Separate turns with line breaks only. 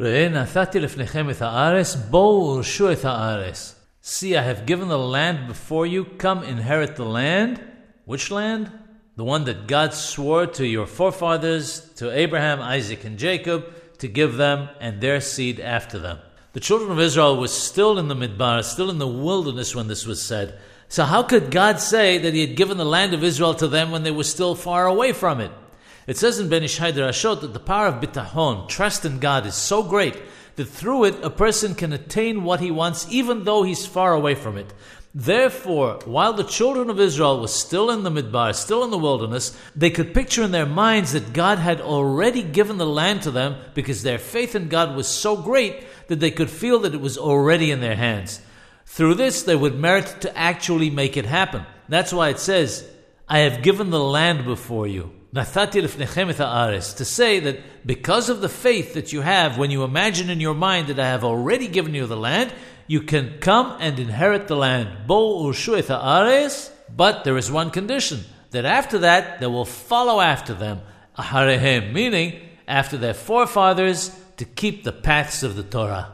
ראה נתתי לפניכם את הארץ, בואו ורשו את הארץ. See, I have given the land before you, come inherit the land. Which land? The one that God swore to your forefathers, to Abraham, Isaac, and Jacob, to give them and their seed after them. The children of Israel were still in the Midbar, still in the wilderness when this was said. So, how could God say that He had given the land of Israel to them when they were still far away from it? It says in Ben Ish Chai Derashot that the power of bitahon, trust in God, is so great that through it a person can attain what he wants even though he's far away from it. Therefore, while the children of Israel were still in the midbar, still in the wilderness, they could picture in their minds that God had already given the land to them because their faith in God was so great that they could feel that it was already in their hands. Through this, they would merit to actually make it happen. That's why it says, I have given the land before you. To say that because of the faith that you have when you imagine in your mind that I have already given you the land, you can come and inherit the land. But there is one condition that after that they will follow after them, meaning after their forefathers, to keep the paths of the Torah.